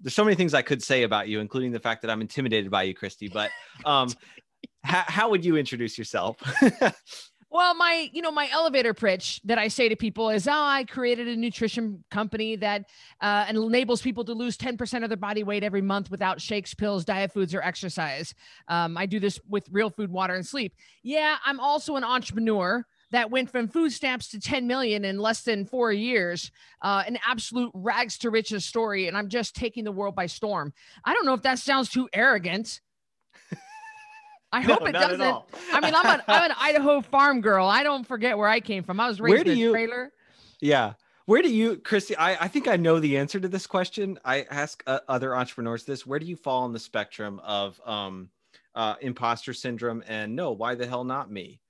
There's so many things I could say about you, including the fact that I'm intimidated by you, Cristy. But um, how, how would you introduce yourself? Well, my, you know, my elevator pitch that I say to people is, oh, I created a nutrition company that uh, enables people to lose 10% of their body weight every month without shakes, pills, diet foods, or exercise. Um, I do this with real food, water, and sleep. Yeah, I'm also an entrepreneur that went from food stamps to 10 million in less than four years uh, an absolute rags to riches story and i'm just taking the world by storm i don't know if that sounds too arrogant I hope No, it doesn't. I mean, I'm an, I'm an Idaho farm girl. I don't forget where I came from. I was raised Where in do a you- trailer. Yeah. Where do you, Cristy? I, I think I know the answer to this question. I ask uh, other entrepreneurs this. Where do you fall on the spectrum of um, uh, imposter syndrome and no, why the hell not me?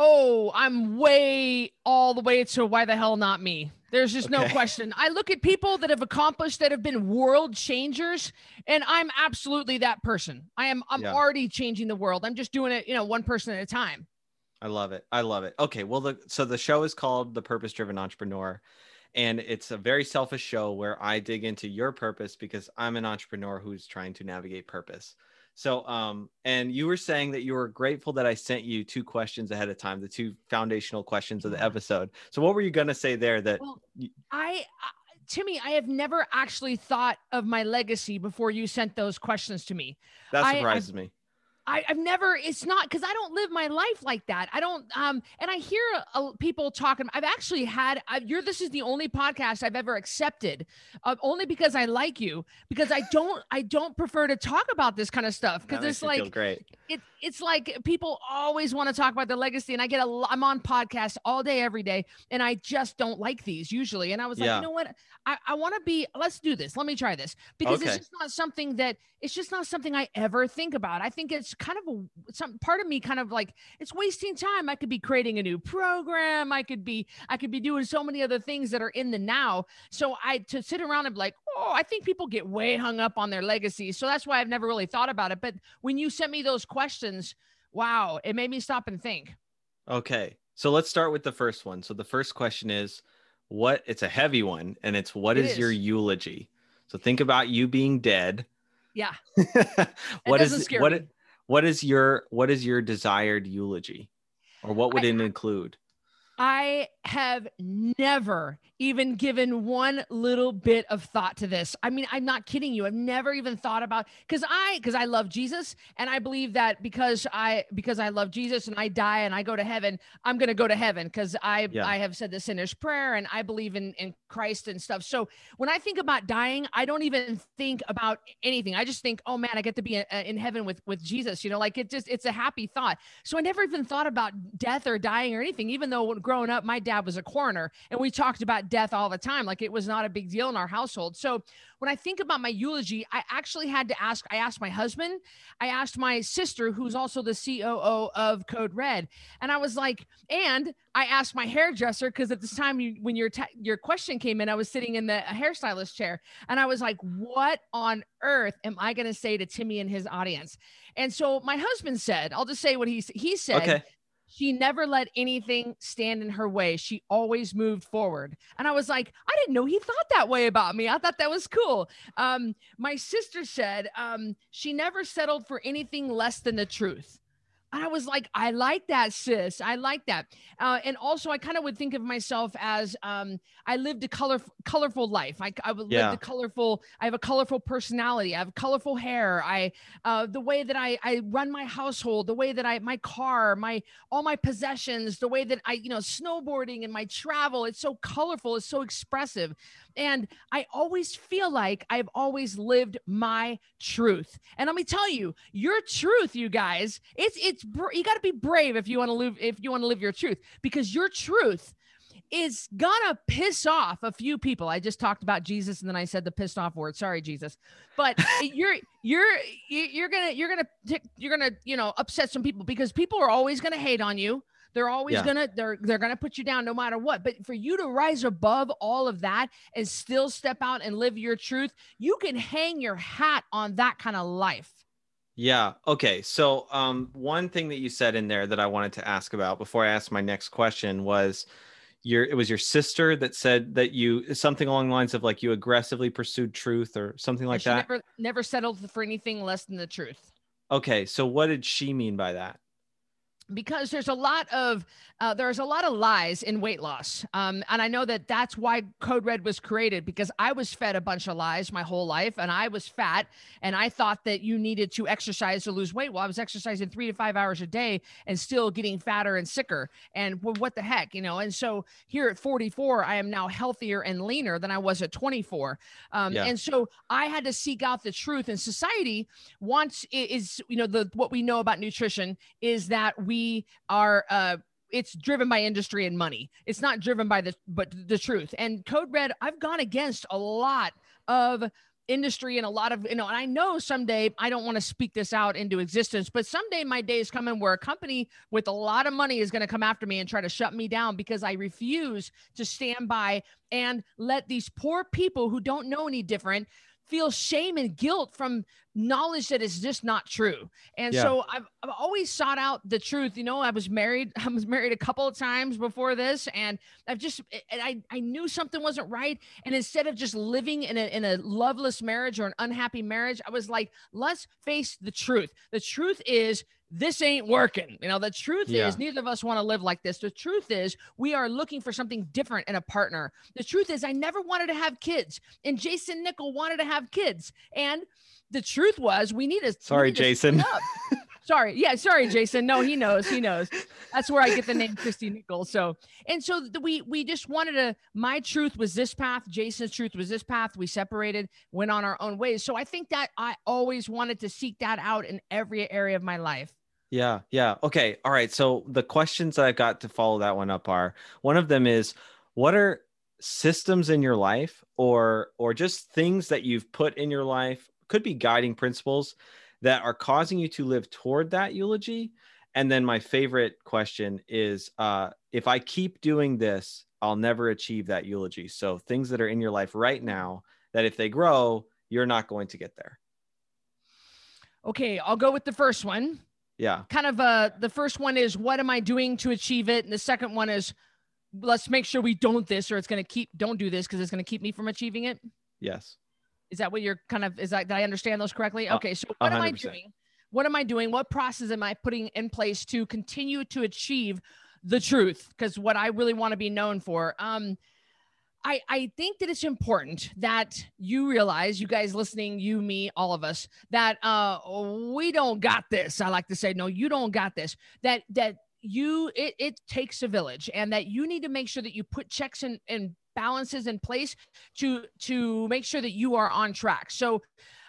Oh, I'm way all the way to why the hell not me. There's just no question. I look at people that have accomplished that have been world changers, and I'm absolutely that person. I am I'm Yeah. already changing the world. I'm just doing it, you know, one person at a time. I love it. I love it. Okay. Well, the, so the show is called The Purpose Driven Entrepreneur. And it's a very selfish show where I dig into your purpose because I'm an entrepreneur who's trying to navigate purpose. So, um, and you were saying that you were grateful that I sent you two questions ahead of time, the two foundational questions of the episode. So, what were you going to say there that Well, I, I Timmy, I have never actually thought of my legacy before you sent those questions to me. that I- I- surprises me? I, I've never, it's not because I don't live my life like that. I don't, um, and I hear uh, people talking. I've actually had, I, you're, this is the only podcast I've ever accepted, uh, only because I like you, because I don't, I don't prefer to talk about this kind of stuff because it's like, great. it, it's like people always want to talk about their legacy and i get a i'm on podcasts all day every day and i just don't like these usually and i was like you know what? I, I want to be let's do this let me try this because it's just not something that it's just not something i ever think about. I think it's kind of a some part of me kind of like it's wasting time. I could be creating a new program. I could be i could be doing so many other things that are in the now. So i to sit around and be like oh i think people get way hung up on their legacy so that's why i've never really thought about it but when you sent me those questions wow it made me stop and think Okay. So, let's start with the first one. So, the first question is what it's a heavy one, and it's what It is your eulogy? So, think about you being dead. yeah what is what me. what is your what is your desired eulogy or what would I- it include I have never even given one little bit of thought to this. I mean, I'm not kidding you. I've never even thought about cuz I cuz I love Jesus and I believe that because I because I love Jesus and I die and I go to heaven, I'm going to go to heaven cuz I Yeah. I have said the sinner's prayer and I believe in in Christ and stuff. So, when I think about dying, I don't even think about anything. I just think, "Oh man, I get to be uh, in heaven with with Jesus." You know, like it just it's a happy thought. So I never even thought about death or dying or anything, even though growing up, my dad was a coroner and we talked about death all the time. Like it was not a big deal in our household. So when I think about my eulogy, I actually had to ask, I asked my husband, I asked my sister, who's also the COO of Code Red. And I was like, and I asked my hairdresser, because at this time you, when your, your question came in, I was sitting in the hairstylist chair and I was like, what on earth am I going to say to Timmy and his audience? And so my husband said, I'll just say what he, he said. okay She never let anything stand in her way. She always moved forward. And I was like, I didn't know he thought that way about me. I thought that was cool. Um, my sister said um, she never settled for anything less than the truth. And I was like, I like that, sis. I like that. Uh, and also, I kind of would think of myself as um, I lived a color, colorful life. I, I would Yeah. a colorful. I have a colorful personality. I have colorful hair. I, uh, the way that I, I run my household, the way that I, my car, my all my possessions, the way that I, you know, snowboarding and my travel. It's so colorful. It's so expressive. And I always feel like I've always lived my truth. And let me tell you, your truth, you guys, it's, it's, you got to be brave if you want to live if you want to live your truth because your truth is gonna piss off a few people. I just talked about Jesus and then I said the pissed off word. Sorry, Jesus. But you're you're you- you're gonna you're gonna you're gonna you know upset some people because people are always gonna hate on you. They're always Yeah. gonna they're they're gonna put you down no matter what. But for you to rise above all of that and still step out and live your truth, you can hang your hat on that kind of life. yeah okay so um one thing that you said in there that i wanted to ask about before i ask my next question was your it was your sister that said that you something along the lines of like you aggressively pursued truth or something like that. Never, never settled for anything less than the truth. Okay, so what did she mean by that? Because there's a lot of uh, there's a lot of lies in weight loss. Um, and i know that that's why code red was created because i was fed a bunch of lies my whole life and i was fat and i thought that you needed to exercise to lose weight. Well i was exercising three to five hours a day and still getting fatter and sicker and well, what the heck you know? And so here at 44 i am now healthier and leaner than i was at 24 um, yeah. and so i had to seek out the truth and society wants is you know the what we know about nutrition is that we we are uh it's driven by industry and money. It's not driven by the but the truth. And Code Red, I've gone against a lot of industry and a lot of you know and i know someday i don't want to speak this out into existence but someday my day is coming where a company with a lot of money is going to come after me and try to shut me down because i refuse to stand by and let these poor people who don't know any different feel shame and guilt from knowledge that is just not true. And yeah. so I've, I've always sought out the truth. You know, I was married, I was married a couple of times before this, and I've just, and I, I knew something wasn't right. And instead of just living in a, in a loveless marriage or an unhappy marriage, I was like, let's face the truth. The truth is this ain't working. You know, the truth yeah. is neither of us want to live like this. The truth is we are looking for something different in a partner. The truth is I never wanted to have kids and Jason Nickel wanted to have kids. And the truth was we need to Sorry, need to Jason. sorry. Yeah, sorry, Jason. No, he knows. He knows. That's where I get the name Cristy Nichols. So, and so the, we we just wanted to. My truth was this path. Jason's truth was this path. We separated, went on our own ways. So I think that I always wanted to seek that out in every area of my life. Yeah. Yeah. Okay. All right. So the questions that I got to follow that one up are one of them is what are systems in your life or or just things that you've put in your life could be guiding principles that are causing you to live toward that eulogy and then my favorite question is uh, if i keep doing this i'll never achieve that eulogy so things that are in your life right now that if they grow you're not going to get there okay i'll go with the first one yeah. Kind of uh the first one is what am I doing to achieve it? And the second one is let's make sure we don't this or it's going to keep don't do this because it's going to keep me from achieving it. Yes. Is that what you're kind of is that did I understand those correctly? Okay. So what 100%. am I doing? What am I doing? What process am I putting in place to continue to achieve the truth? Because what I really want to be known for. Um I, I think that it's important that you realize, you guys listening, you, me, all of us, that uh, we don't got this. I like to say, no, you don't got this. That that you it, it takes a village, and that you need to make sure that you put checks and, and balances in place to to make sure that you are on track. So,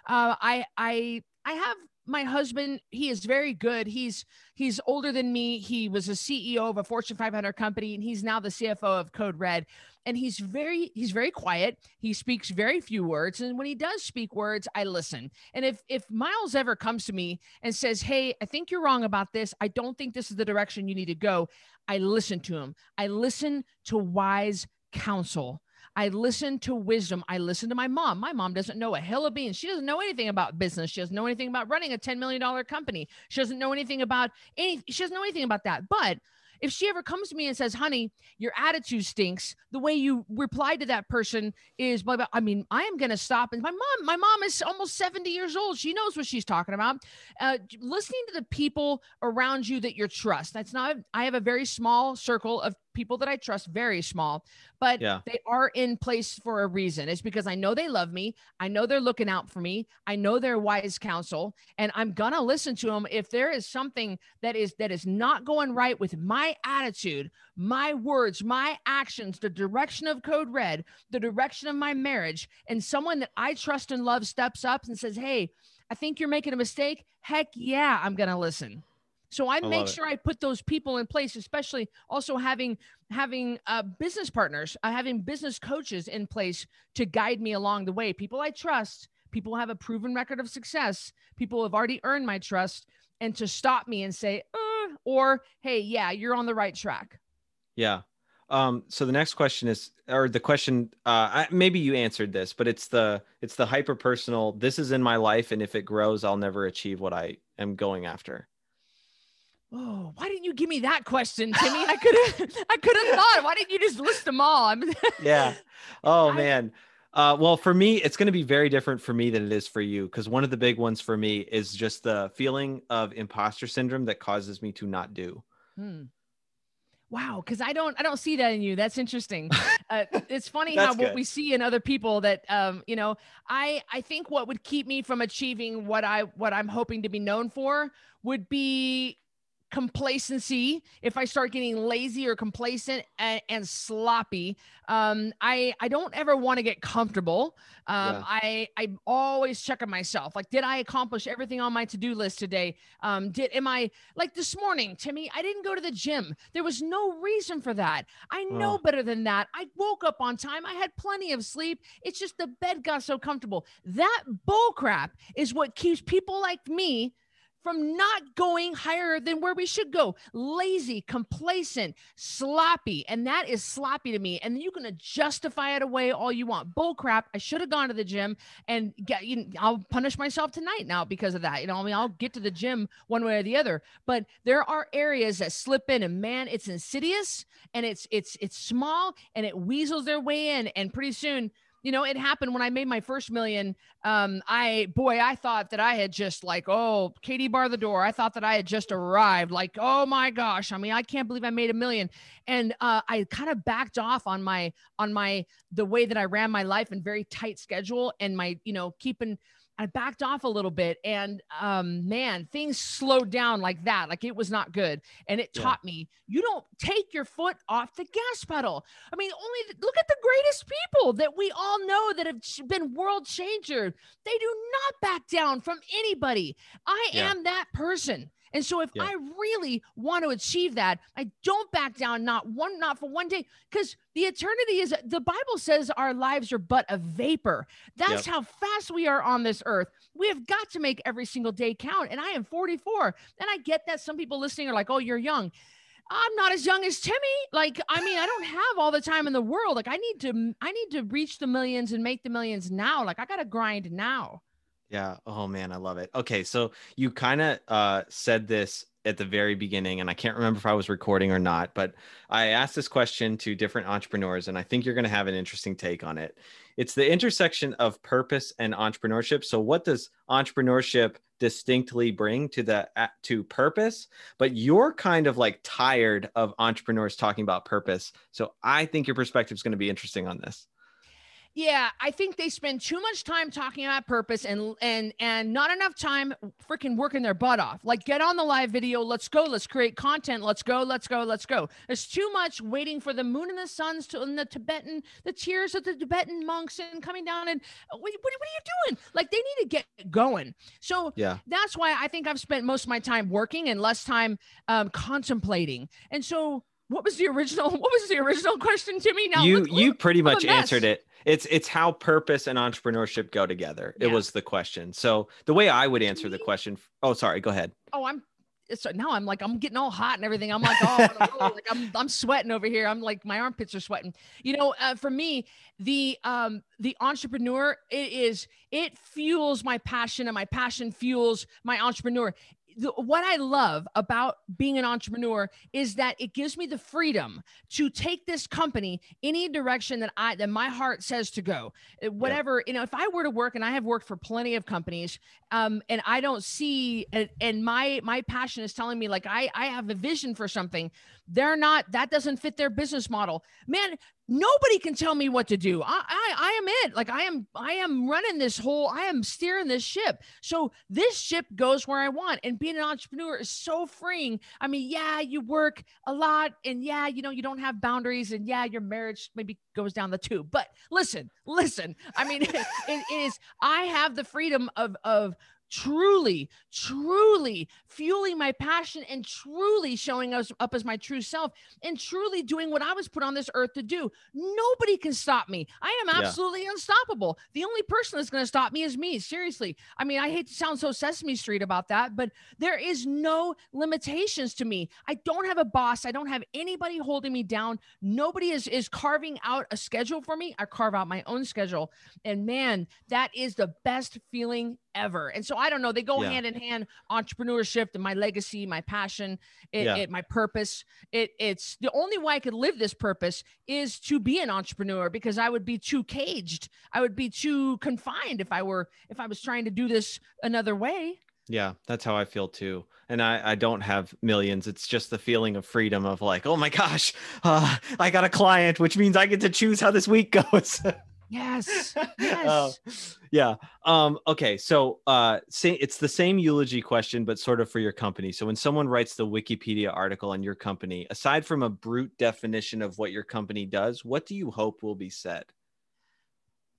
uh, I I I have my husband he is very good. He's he's older than me. He was a ceo of a fortune 500 company and he's now the cfo of code red. And he's very he's very quiet. He speaks very few words. And when he does speak words i listen. And if if miles ever comes to me and says hey i think you're wrong about this. I don't think this is the direction you need to go i listen to him. I listen to wise counsel I listen to wisdom. I listen to my mom. My mom doesn't know a hill of beans. She doesn't know anything about business. She doesn't know anything about running a $10 million company. She doesn't know anything about any, she doesn't know anything about that. But if she ever comes to me and says, honey, your attitude stinks, the way you reply to that person is, blah, blah. I mean, I am going to stop. And my mom, my mom is almost 70 years old. She knows what she's talking about. Uh, listening to the people around you that you trust. That's not, I have a very small circle of people that I trust, very small, but yeah. they are in place for a reason. It's because I know they love me. I know they're looking out for me. I know they're wise counsel, and I'm gonna listen to them if there is something that is that is not going right with my attitude, my words, my actions, the direction of Code Red, the direction of my marriage, and someone that I trust and love steps up and says, "Hey." I think you're making a mistake. Heck yeah, I'm going to listen. So I, I make sure I put those people in place, especially also having having uh, business partners, uh, having business coaches in place to guide me along the way. People I trust, people have a proven record of success, people have already earned my trust, and to stop me and say, uh, or hey, yeah, you're on the right track. Yeah. Um, so the next question is, or the question, uh, I, maybe you answered this, but it's the it's the hyper personal. This is in my life, and if it grows, I'll never achieve what I am going after Oh, why didn't you give me that question, Timmy? I could have I could have thought. Why didn't you just list them all? Yeah. Oh man. Uh, well, for me, it's going to be very different for me than it is for you because one of the big ones for me is just the feeling of imposter syndrome that causes me to not do. Hmm. Wow, because I don't I don't see that in you. That's interesting. Uh, it's funny how good. what we see in other people that um, you know, I I think what would keep me from achieving what I what I'm hoping to be known for would be complacency if i start getting lazy or complacent and, and sloppy um, i i don't ever want to get comfortable. Um, yeah. i i'm always checking myself like did i accomplish everything on my to-do list today? Um, did am i like this morning timmy i didn't go to the gym. There was no reason for that. I know oh. better than that. I woke up on time. I had plenty of sleep. It's just the bed got so comfortable. That bull crap is what keeps people like me from not going higher than where we should go. Lazy, complacent, sloppy. And that is sloppy to me. And you can justify it away all you want. Bull crap. I should have gone to the gym and get, you know, I'll punish myself tonight now because of that. You know, I mean, I'll get to the gym one way or the other. But there are areas that slip in and man, it's insidious and it's it's it's small and it weasels their way in. And pretty soon you know, it happened when I made my first million. Um, I boy, I thought that I had just like, oh, Katie bar the door. I thought that I had just arrived. Like, oh my gosh. I mean, I can't believe I made a million. And uh, I kind of backed off on my on my the way that I ran my life and very tight schedule and my, you know, keeping I backed off a little bit and um, man, things slowed down like that. Like it was not good. And it yeah. taught me you don't take your foot off the gas pedal. I mean, only look at the greatest people that we all know that have been world changers. They do not back down from anybody. I yeah. am that person. And so if yeah. I really want to achieve that, I don't back down, not one, not for one day, because the eternity is the Bible says our lives are but a vapor. That's yep. how fast we are on this earth. We have got to make every single day count. And I am 44. And I get that some people listening are like, oh, you're young. I'm not as young as Timmy. Like, I mean, I don't have all the time in the world. Like, I need to, I need to reach the millions and make the millions now. Like, I got to grind now. Yeah. Oh man, I love it. Okay, so you kind of uh, said this at the very beginning, and I can't remember if I was recording or not, but I asked this question to different entrepreneurs, and I think you're going to have an interesting take on it. It's the intersection of purpose and entrepreneurship. So, what does entrepreneurship distinctly bring to the to purpose? But you're kind of like tired of entrepreneurs talking about purpose, so I think your perspective is going to be interesting on this. Yeah, I think they spend too much time talking about purpose and and and not enough time freaking working their butt off. Like get on the live video, let's go, let's create content, let's go, let's go, let's go. There's too much waiting for the moon and the suns to and the Tibetan, the tears of the Tibetan monks and coming down and what, what, what are you doing? Like they need to get going. So yeah, that's why I think I've spent most of my time working and less time um, contemplating. And so what was the original what was the original question to me now you look, you pretty much answered it. It's it's how purpose and entrepreneurship go together. Yeah. it was the question. So the way i would answer the question oh sorry go ahead. Oh i'm so now i'm like i'm getting all hot and everything. I'm like oh like i'm i'm sweating over here. I'm like my armpits are sweating. You know uh, for me the um the entrepreneur it is it fuels my passion and my passion fuels my entrepreneur what I love about being an entrepreneur is that it gives me the freedom to take this company any direction that I that my heart says to go. Uh, whatever yeah. you know, if I were to work, and I have worked for plenty of companies, um, and I don't see, and, and my my passion is telling me like I I have a vision for something. They're not that doesn't fit their business model. Man, nobody can tell me what to do. I, I, I am it. Like I am, I am running this whole, I am steering this ship. So this ship goes where I want. And being an entrepreneur is so freeing. I mean, yeah, you work a lot and yeah, you know, you don't have boundaries and yeah, your marriage maybe goes down the tube. But listen, listen, I mean, it, it is, I have the freedom of, of, truly, truly fueling my passion and truly showing us up as my true self and truly doing what I was put on this earth to do. Nobody can stop me. I am absolutely yeah. unstoppable. The only person that's going to stop me is me. Seriously. I mean, I hate to sound so Sesame Street about that, but there is no limitations to me. I don't have a boss. I don't have anybody holding me down. Nobody is is carving out a schedule for me. I carve out my own schedule. And man, that is the best feeling ever. And so I don't know, they go Yeah. hand in hand entrepreneurship and my legacy, my passion, it, Yeah. it my purpose. It it's the only way I could live this purpose is to be an entrepreneur because I would be too caged. I would be too confined if I were if I was trying to do this another way. Yeah, that's how I feel too. And I, I don't have millions. It's just the feeling of freedom of like, oh my gosh, uh, I got a client, which means I get to choose how this week goes. Yes. Uh, Yes. yeah. Um, okay. So uh, say, it's the same eulogy question, but sort of for your company. So when someone writes the Wikipedia article on your company, aside from a brute definition of what your company does, what do you hope will be said?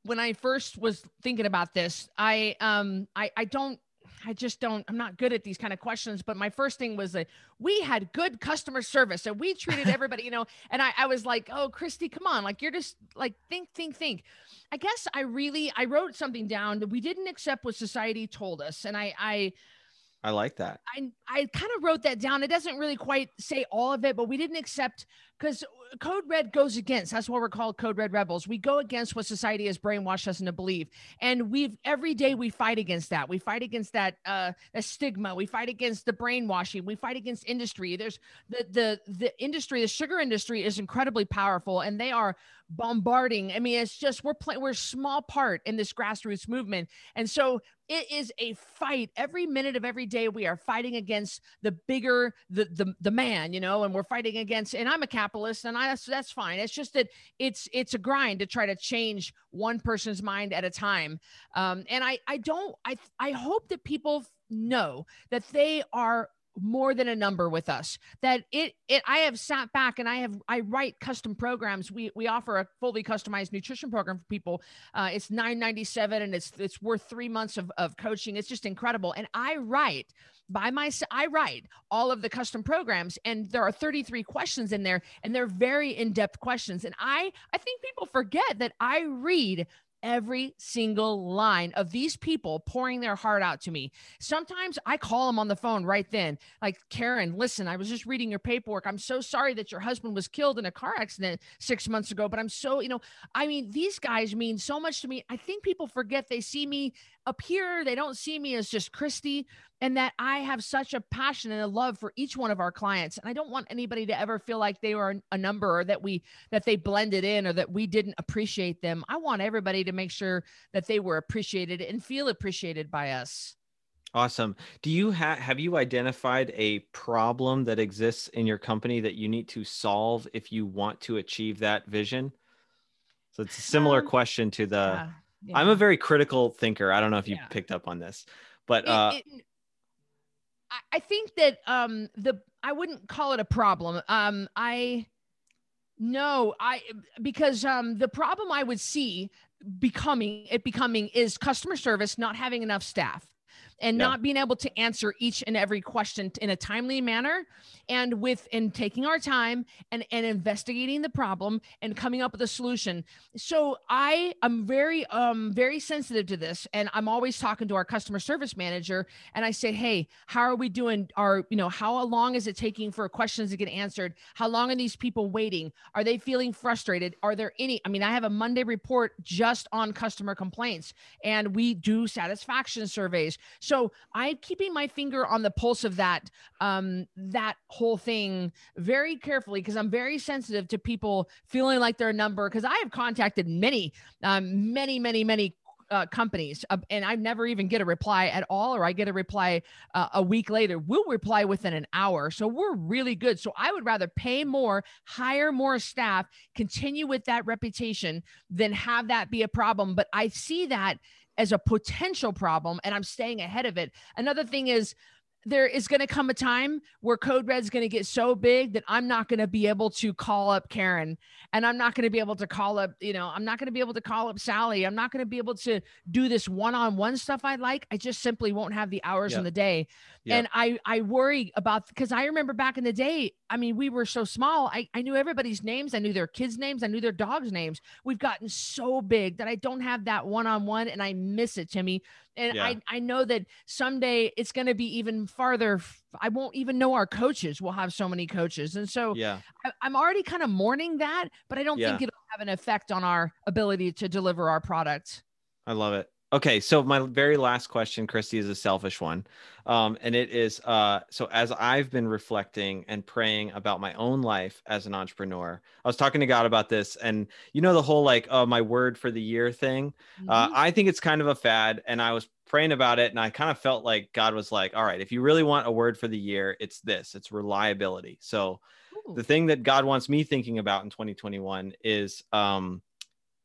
when I first was thinking about this, I um I I don't I just don't I'm not good at these kind of questions, but my first thing was that we had good customer service and we treated everybody, you know, and I, I was like, oh Cristy, come on, like you're just like think, think, think. I guess I really I wrote something down that we didn't accept what society told us. And I I I like that. I I kind of wrote that down. It doesn't really quite say all of it, but we didn't accept because Code Red goes against. That's why we're called Code Red Rebels. We go against what society has brainwashed us into believe, and we've every day we fight against that. We fight against that uh, that stigma. We fight against the brainwashing. We fight against industry. There's the the the industry. The sugar industry is incredibly powerful, and they are bombarding. I mean, it's just we're playing. We're a small part in this grassroots movement, and so it is a fight every minute of every day we are fighting against the bigger the the, the man you know and we're fighting against and i'm a capitalist and i that's, that's fine it's just that it's it's a grind to try to change one person's mind at a time um, and i i don't i i hope that people know that they are more than a number with us that it it i have sat back and i have i write custom programs. We we offer a fully customized nutrition program for people. Uh, it's 997 and it's it's worth three months of, of coaching. It's just incredible. And i write by my i write all of the custom programs and there are 33 questions in there and they're very in-depth questions. And i i think people forget that i read every single line of these people pouring their heart out to me. Sometimes I call them on the phone right then, like, Karen, listen, I was just reading your paperwork. I'm so sorry that your husband was killed in a car accident six months ago, but I'm so, you know, I mean, these guys mean so much to me. I think people forget they see me up here, they don't see me as just Cristy, and that I have such a passion and a love for each one of our clients. And I don't want anybody to ever feel like they were a number or that we that they blended in or that we didn't appreciate them. I want everybody to make sure that they were appreciated and feel appreciated by us. Awesome. Do you have have you identified a problem that exists in your company that you need to solve if you want to achieve that vision? So it's a similar Um, question to the Yeah, yeah. I'm a very critical thinker. I don't know if you Yeah. picked up on this, but It- uh it- I- think that um the I wouldn't call it a problem. Um I no, I because um the problem I would see becoming it becoming is customer service not having enough staff and Yeah. not being able to answer each and every question in a timely manner and with and taking our time and and investigating the problem and coming up with a solution. So i am very um very sensitive to this and i'm always talking to our customer service manager and i say hey how are we doing? Are you know how long is it taking for questions to get answered? How long are these people waiting? Are they feeling frustrated? Are there any i mean i have a monday report just on customer complaints and we do satisfaction surveys. so i'm keeping my finger on the pulse of that um that whole thing very carefully because i'm very sensitive to people feeling like they're a number because i have contacted many um many many many uh, companies uh, and I never even get a reply at all, or I get a reply uh, a week later. We'll reply within an hour. So we're really good. So I would rather pay more, hire more staff, continue with that reputation than have that be a problem. But I see that as a potential problem and I'm staying ahead of it. Another thing is, there is going to come a time where code red's going to get so big that i'm not going to be able to call up karen. And i'm not going to be able to call up you know i'm not going to be able to call up sally. I'm not going to be able to do this one-on-one stuff i like. I just simply won't have the hours Yep. in the day. Yep. and i i worry about because i remember back in the day i mean we were so small. I, I knew everybody's names. I knew their kids names. I knew their dogs names. We've gotten so big that i don't have that one-on-one and i miss it timmy and Yeah. I, I know that someday it's going to be even farther I won't even know our coaches we'll have so many coaches and so yeah. I, i'm already kind of mourning that but i don't Yeah. think it'll have an effect on our ability to deliver our product I love it. Okay, so my very last question, Cristy, is a selfish one. Um, and it is uh, so as I've been reflecting and praying about my own life as an entrepreneur, I was talking to God about this, and you know, the whole like, uh, my word for the year thing. Uh, mm-hmm. Uh, I think it's kind of a fad, and I was praying about it, and I kind of felt like God was like, all right, if you really want a word for the year, it's this it's reliability. So Ooh. the thing that God wants me thinking about in 2021 is, um,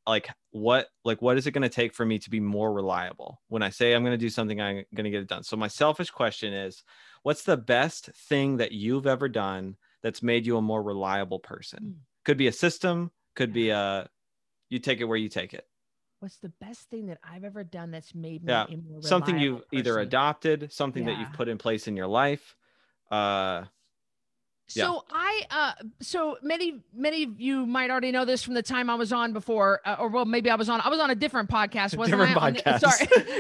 like what like what is it going to take for me to be more reliable when i say i'm going to do something i'm going to get it done so my selfish question is what's the best thing that you've ever done that's made you a more reliable person mm. could be a system could be a you take it where you take it what's the best thing that i've ever done that's made me yeah. something you've person? either adopted something yeah. that you've put in place in your life uh so yeah. I, uh, so many, many of you might already know this from the time I was on before, uh, or well, maybe I was on, I was on a different podcast. Wasn't different I? podcast.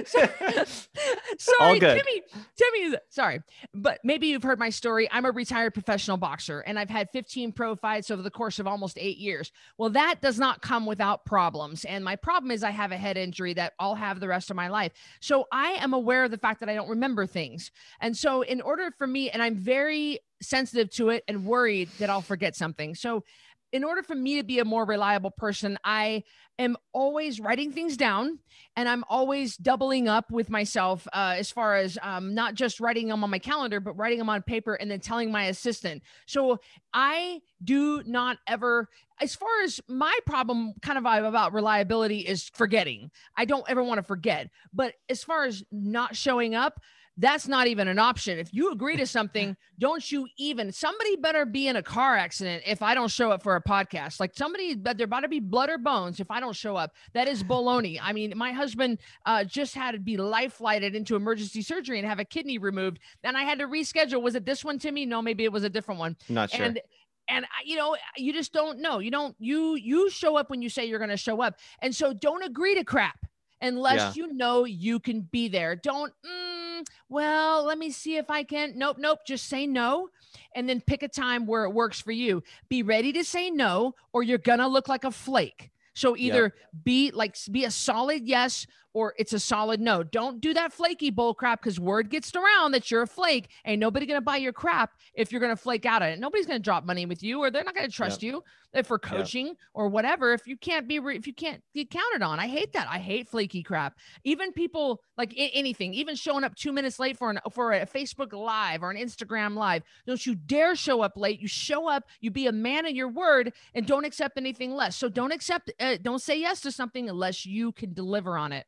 sorry, sorry, Timmy, Timmy. Sorry, but maybe you've heard my story. I'm a retired professional boxer, and I've had 15 pro fights over the course of almost eight years. Well, that does not come without problems, and my problem is I have a head injury that I'll have the rest of my life. So I am aware of the fact that I don't remember things, and so in order for me, and I'm very sensitive to it and worried that I'll forget something. So, in order for me to be a more reliable person, I am always writing things down and I'm always doubling up with myself uh, as far as um, not just writing them on my calendar, but writing them on paper and then telling my assistant. So I do not ever, as far as my problem kind of about reliability is forgetting. I don't ever want to forget. But as far as not showing up, that's not even an option. If you agree to something, don't you even somebody better be in a car accident if I don't show up for a podcast. Like somebody, but there better be blood or bones if I don't show up. That is baloney. I mean, my husband uh, just had to be life flighted into emergency surgery and have a kidney removed. And I had to reschedule. Was it this one, Timmy? No, maybe it was a different one. Not sure. And and you know you just don't know you don't you you show up when you say you're going to show up and so don't agree to crap unless yeah. you know you can be there don't mm, Mm, well, let me see if I can. Nope, nope. Just say no and then pick a time where it works for you. Be ready to say no, or you're going to look like a flake. So either yep. be like be a solid yes or it's a solid no. Don't do that flaky bull crap because word gets around that you're a flake. Ain't nobody gonna buy your crap if you're gonna flake out of it. Nobody's gonna drop money with you, or they're not gonna trust eh, yep. you if for coaching yep. or whatever. If you can't be re- if you can't be counted on, I hate that. I hate flaky crap. Even people like I- anything, even showing up two minutes late for an for a Facebook live or an Instagram live. Don't you dare show up late. You show up. You be a man in your word and don't accept anything less. So don't accept. Uh, don't say yes to something unless you can deliver on it.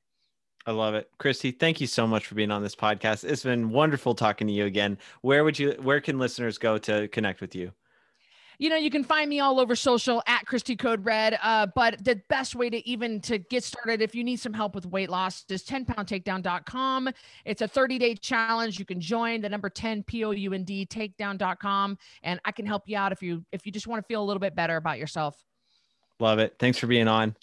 I love it. Cristy, thank you so much for being on this podcast. It's been wonderful talking to you again. Where would you where can listeners go to connect with you? You know, you can find me all over social at Cristy Code Red. Uh, but the best way to even to get started, if you need some help with weight loss, is 10poundtakedown.com. It's a 30 day challenge. You can join the number 10 P O U N D takedown.com. And I can help you out if you if you just want to feel a little bit better about yourself. Love it. Thanks for being on.